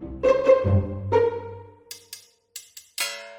Thank you.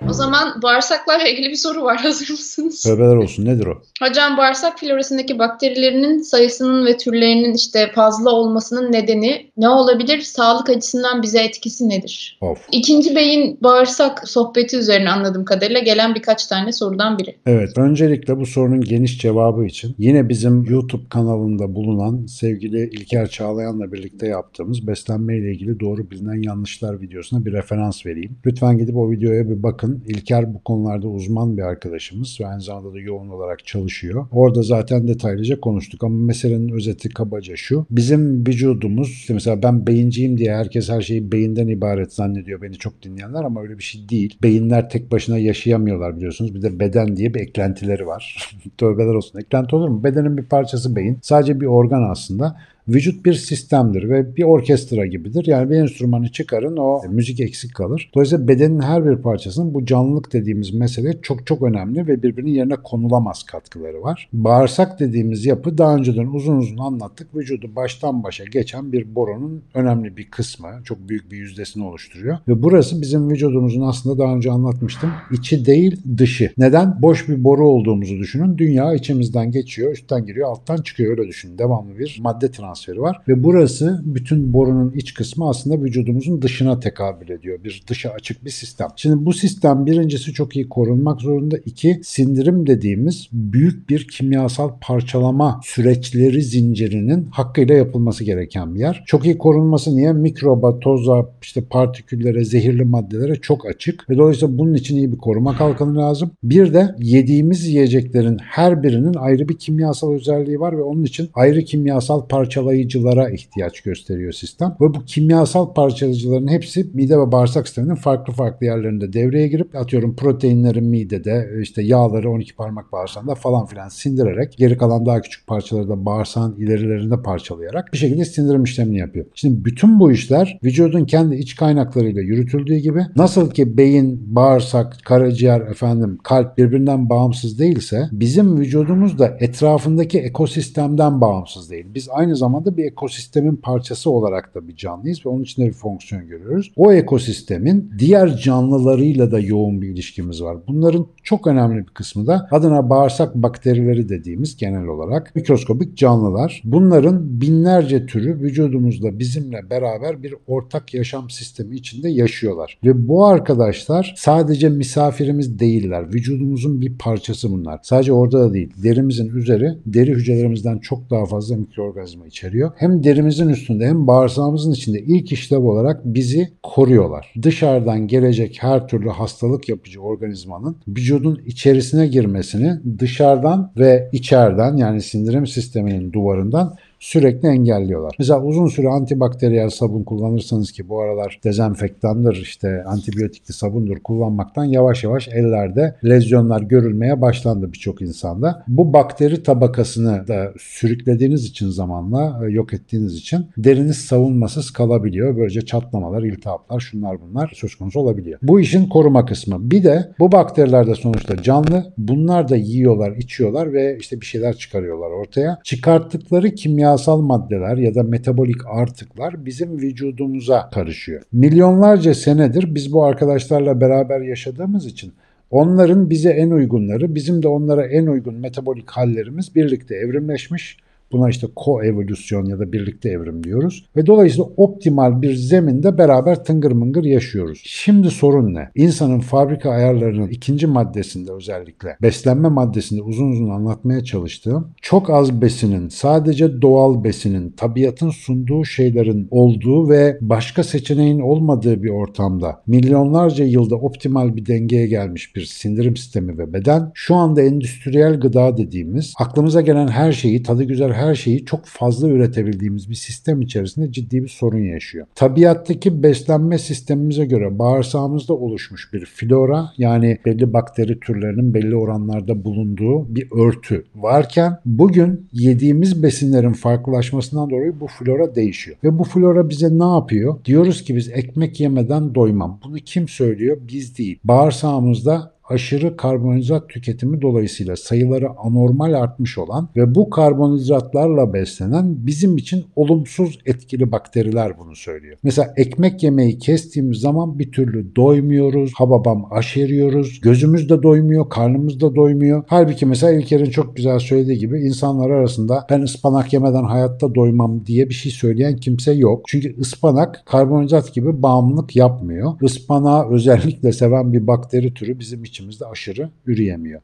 O zaman bağırsaklarla ilgili bir soru var. Hazır mısınız? Tövbeler olsun. Nedir o? Hocam bağırsak florasındaki bakterilerinin sayısının ve türlerinin işte fazla olmasının nedeni ne olabilir? Sağlık açısından bize etkisi nedir? Of. İkinci beyin bağırsak sohbeti üzerine anladığım kadarıyla gelen birkaç tane sorudan biri. Evet. Öncelikle bu sorunun geniş cevabı için yine bizim YouTube kanalında bulunan sevgili İlker Çağlayan'la birlikte yaptığımız beslenme ile ilgili doğru bilinen yanlışlar videosuna bir referans vereyim. Lütfen gidip o videoya bir bakın. İlker bu konularda uzman bir arkadaşımız ve aynı zamanda da yoğun olarak çalışıyor. Orada zaten detaylıca konuştuk ama meselenin özeti kabaca şu. Bizim vücudumuz işte mesela ben beyinciyim diye herkes her şeyi beyinden ibaret zannediyor beni çok dinleyenler ama öyle bir şey değil. Beyinler tek başına yaşayamıyorlar biliyorsunuz. Bir de beden diye bir eklentileri var. Tövbeler olsun. Eklenti olur mu? Bedenin bir parçası beyin. Sadece bir organ aslında. Vücut bir sistemdir ve bir orkestra gibidir. Yani bir enstrümanı çıkarın o müzik eksik kalır. Dolayısıyla bedenin her bir parçasının bu canlılık dediğimiz mesele çok çok önemli ve birbirinin yerine konulamaz katkıları var. Bağırsak dediğimiz yapı daha önceden uzun uzun anlattık. Vücudu baştan başa geçen bir boronun önemli bir kısmı. Çok büyük bir yüzdesini oluşturuyor. Ve burası bizim vücudumuzun aslında daha önce anlatmıştım. içi değil dışı. Neden? Boş bir boru olduğumuzu düşünün. Dünya içimizden geçiyor, üstten giriyor, alttan çıkıyor öyle düşünün. Devamlı bir madde transferi var ve burası bütün borunun iç kısmı aslında vücudumuzun dışına tekabül ediyor. Bir dışa açık bir sistem. Şimdi bu sistem birincisi çok iyi korunmak zorunda. İki, sindirim dediğimiz büyük bir kimyasal parçalama süreçleri zincirinin hakkıyla yapılması gereken bir yer. Çok iyi korunması niye? Mikroba, toza, işte partiküllere, zehirli maddelere çok açık ve dolayısıyla bunun için iyi bir koruma kalkanı lazım. Bir de yediğimiz yiyeceklerin her birinin ayrı bir kimyasal özelliği var ve onun için ayrı kimyasal parçalayıcılara ihtiyaç gösteriyor sistem. Ve bu kimyasal parçalayıcıların hepsi mide ve bağırsak sisteminin farklı farklı yerlerinde devreye girip atıyorum proteinlerin midede, işte yağları 12 parmak bağırsağında falan filan sindirerek geri kalan daha küçük parçaları da bağırsağın ilerilerinde parçalayarak bir şekilde sindirim işlemini yapıyor. Şimdi bütün bu işler vücudun kendi iç kaynaklarıyla yürütüldüğü gibi nasıl ki beyin, bağırsak, karaciğer, efendim kalp birbirinden bağımsız değilse bizim vücudumuz da etrafındaki ekosistemden bağımsız değil. Biz aynı zamanda bir ekosistemin parçası olarak da bir canlıyız ve onun içinde bir fonksiyon görüyoruz. O ekosistemin diğer canlılarıyla da yoğun bir ilişkimiz var. Bunların çok önemli bir kısmı da adına bağırsak bakterileri dediğimiz genel olarak mikroskobik canlılar. Bunların binlerce türü vücudumuzda bizimle beraber bir ortak yaşam sistemi içinde yaşıyorlar. Ve bu arkadaşlar sadece misafirimiz değiller. Vücudumuzun bir parçası bunlar. Sadece orada da değil. Derimizin üzeri deri hücrelerimizden çok daha fazla mikroorganizma içeriyor. Hem derimizin üstünde hem bağırsağımızın içinde ilk işlev olarak bizi koruyorlar. Dışarıdan gelecek her türlü hastalık yapıcı organizmanın vücudun içerisine girmesini dışarıdan ve içeriden yani sindirim sisteminin duvarından sürekli engelliyorlar. Mesela uzun süre antibakteriyel sabun kullanırsanız ki bu aralar dezenfektandır işte antibiyotikli sabundur kullanmaktan yavaş yavaş ellerde lezyonlar görülmeye başlandı birçok insanda. Bu bakteri tabakasını da sürüklediğiniz için zamanla e, yok ettiğiniz için deriniz savunmasız kalabiliyor. Böylece çatlamalar, iltihaplar şunlar bunlar söz konusu olabiliyor. Bu işin koruma kısmı. Bir de bu bakteriler de sonuçta canlı. Bunlar da yiyorlar, içiyorlar ve işte bir şeyler çıkarıyorlar ortaya. Çıkarttıkları kimya kimyasal maddeler ya da metabolik artıklar bizim vücudumuza karışıyor. Milyonlarca senedir biz bu arkadaşlarla beraber yaşadığımız için onların bize en uygunları, bizim de onlara en uygun metabolik hallerimiz birlikte evrimleşmiş Buna işte koevolüsyon ya da birlikte evrim diyoruz. Ve dolayısıyla optimal bir zeminde beraber tıngır mıngır yaşıyoruz. Şimdi sorun ne? İnsanın fabrika ayarlarının ikinci maddesinde özellikle beslenme maddesinde uzun uzun anlatmaya çalıştığım çok az besinin, sadece doğal besinin, tabiatın sunduğu şeylerin olduğu ve başka seçeneğin olmadığı bir ortamda milyonlarca yılda optimal bir dengeye gelmiş bir sindirim sistemi ve beden şu anda endüstriyel gıda dediğimiz aklımıza gelen her şeyi tadı güzel her şeyi çok fazla üretebildiğimiz bir sistem içerisinde ciddi bir sorun yaşıyor. Tabiattaki beslenme sistemimize göre bağırsağımızda oluşmuş bir flora yani belli bakteri türlerinin belli oranlarda bulunduğu bir örtü varken bugün yediğimiz besinlerin farklılaşmasından dolayı bu flora değişiyor. Ve bu flora bize ne yapıyor? Diyoruz ki biz ekmek yemeden doymam. Bunu kim söylüyor? Biz değil. Bağırsağımızda aşırı karbonhidrat tüketimi dolayısıyla sayıları anormal artmış olan ve bu karbonhidratlarla beslenen bizim için olumsuz etkili bakteriler bunu söylüyor. Mesela ekmek yemeği kestiğimiz zaman bir türlü doymuyoruz, hababam aşeriyoruz, gözümüz de doymuyor, karnımız da doymuyor. Halbuki mesela İlker'in çok güzel söylediği gibi insanlar arasında ben ıspanak yemeden hayatta doymam diye bir şey söyleyen kimse yok. Çünkü ıspanak karbonhidrat gibi bağımlılık yapmıyor. Ispanağı özellikle seven bir bakteri türü bizim içimizde aşırı üreyemiyor.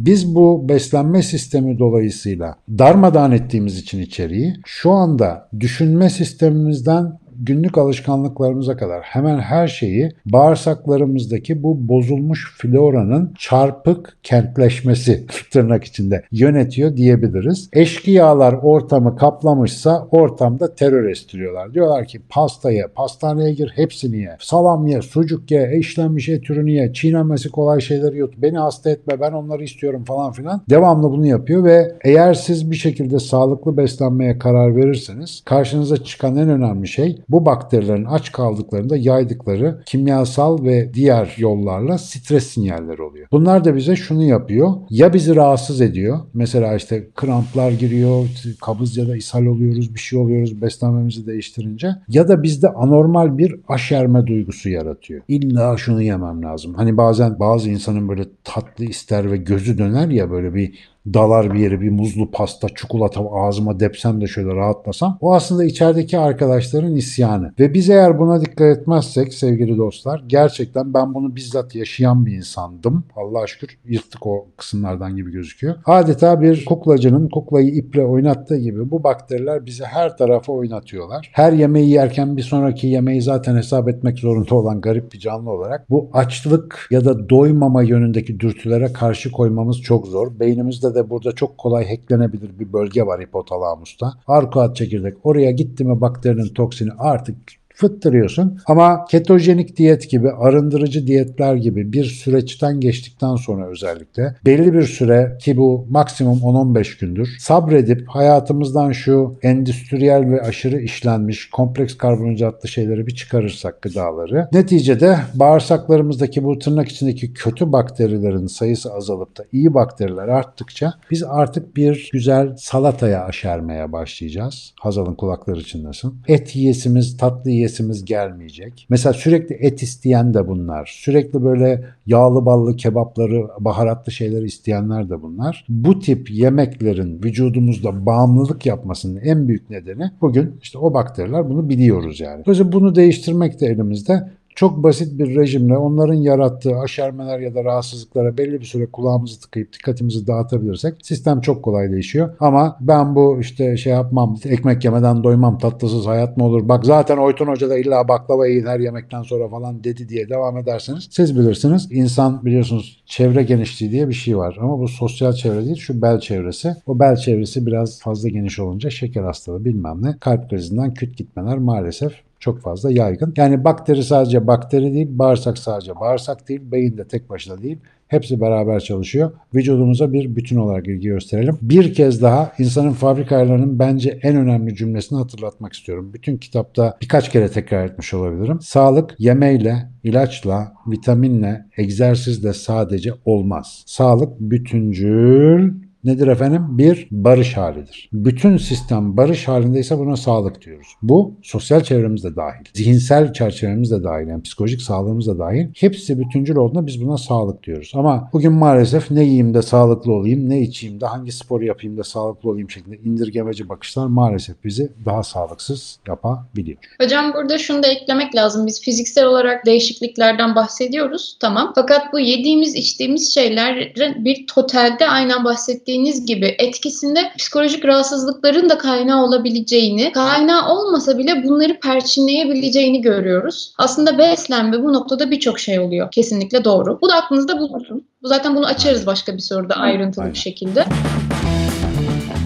Biz bu beslenme sistemi dolayısıyla darmadağın ettiğimiz için içeriği şu anda düşünme sistemimizden günlük alışkanlıklarımıza kadar hemen her şeyi bağırsaklarımızdaki bu bozulmuş floranın çarpık kentleşmesi tırnak içinde yönetiyor diyebiliriz. Eşkıyalar ortamı kaplamışsa ortamda terör estiriyorlar. Diyorlar ki pastaya, pastaneye gir hepsini ye. Salam ye, sucuk ye, işlenmiş et ürünü ye, çiğnenmesi kolay şeyleri yut. Beni hasta etme ben onları istiyorum falan filan. Devamlı bunu yapıyor ve eğer siz bir şekilde sağlıklı beslenmeye karar verirseniz karşınıza çıkan en önemli şey bu bakterilerin aç kaldıklarında yaydıkları kimyasal ve diğer yollarla stres sinyalleri oluyor. Bunlar da bize şunu yapıyor. Ya bizi rahatsız ediyor. Mesela işte kramplar giriyor, kabız ya da ishal oluyoruz, bir şey oluyoruz beslenmemizi değiştirince. Ya da bizde anormal bir aşerme duygusu yaratıyor. İlla şunu yemem lazım. Hani bazen bazı insanın böyle tatlı ister ve gözü döner ya böyle bir dalar bir yere bir muzlu pasta, çikolata ağzıma depsem de şöyle rahatlasam. O aslında içerideki arkadaşların isyanı. Ve biz eğer buna dikkat etmezsek sevgili dostlar gerçekten ben bunu bizzat yaşayan bir insandım. Allah'a şükür yırttık o kısımlardan gibi gözüküyor. Adeta bir kuklacının kuklayı iple oynattığı gibi bu bakteriler bizi her tarafa oynatıyorlar. Her yemeği yerken bir sonraki yemeği zaten hesap etmek zorunda olan garip bir canlı olarak bu açlık ya da doymama yönündeki dürtülere karşı koymamız çok zor. Beynimizde de burada çok kolay hacklenebilir bir bölge var hipotalamusta. Arkuat çekirdek. Oraya gitti mi bakterinin toksini artık fıttırıyorsun. Ama ketojenik diyet gibi, arındırıcı diyetler gibi bir süreçten geçtikten sonra özellikle belli bir süre ki bu maksimum 10-15 gündür sabredip hayatımızdan şu endüstriyel ve aşırı işlenmiş kompleks karbonhidratlı şeyleri bir çıkarırsak gıdaları neticede bağırsaklarımızdaki bu tırnak içindeki kötü bakterilerin sayısı azalıp da iyi bakteriler arttıkça biz artık bir güzel salataya aşermeye başlayacağız. Hazal'ın kulakları çınlasın. Et yiyesimiz, tatlı yiyesimiz gelmeyecek. Mesela sürekli et isteyen de bunlar. Sürekli böyle yağlı ballı kebapları, baharatlı şeyleri isteyenler de bunlar. Bu tip yemeklerin vücudumuzda bağımlılık yapmasının en büyük nedeni bugün işte o bakteriler bunu biliyoruz yani. Dolayısıyla bunu değiştirmek de elimizde çok basit bir rejimle onların yarattığı aşermeler ya da rahatsızlıklara belli bir süre kulağımızı tıkayıp dikkatimizi dağıtabilirsek sistem çok kolay değişiyor. Ama ben bu işte şey yapmam, ekmek yemeden doymam, tatlısız hayat mı olur? Bak zaten Oytun Hoca da illa baklava yiyin her yemekten sonra falan dedi diye devam ederseniz siz bilirsiniz. İnsan biliyorsunuz çevre genişliği diye bir şey var. Ama bu sosyal çevre değil şu bel çevresi. O bel çevresi biraz fazla geniş olunca şeker hastalığı bilmem ne kalp krizinden küt gitmeler maalesef çok fazla yaygın. Yani bakteri sadece bakteri değil, bağırsak sadece bağırsak değil, beyin de tek başına değil. Hepsi beraber çalışıyor. Vücudumuza bir bütün olarak ilgi gösterelim. Bir kez daha insanın fabrika ayarlarının bence en önemli cümlesini hatırlatmak istiyorum. Bütün kitapta birkaç kere tekrar etmiş olabilirim. Sağlık yemeyle, ilaçla, vitaminle, egzersizle sadece olmaz. Sağlık bütüncül nedir efendim? Bir barış halidir. Bütün sistem barış halindeyse buna sağlık diyoruz. Bu sosyal çevremiz de dahil. Zihinsel çerçevemiz de dahil. Yani psikolojik sağlığımız da dahil. Hepsi bütüncül olduğunda biz buna sağlık diyoruz. Ama bugün maalesef ne yiyeyim de sağlıklı olayım, ne içeyim de hangi spor yapayım da sağlıklı olayım şeklinde indirgemeci bakışlar maalesef bizi daha sağlıksız yapabiliyor. Hocam burada şunu da eklemek lazım. Biz fiziksel olarak değişikliklerden bahsediyoruz. Tamam. Fakat bu yediğimiz, içtiğimiz şeylerin bir totalde aynen bahsettiğim bahsettiğiniz gibi etkisinde psikolojik rahatsızlıkların da kaynağı olabileceğini, kaynağı olmasa bile bunları perçinleyebileceğini görüyoruz. Aslında beslenme bu noktada birçok şey oluyor. Kesinlikle doğru. Bu da aklınızda bulunsun. Bu zaten bunu açarız başka bir soruda ayrıntılı Aynen. bir şekilde.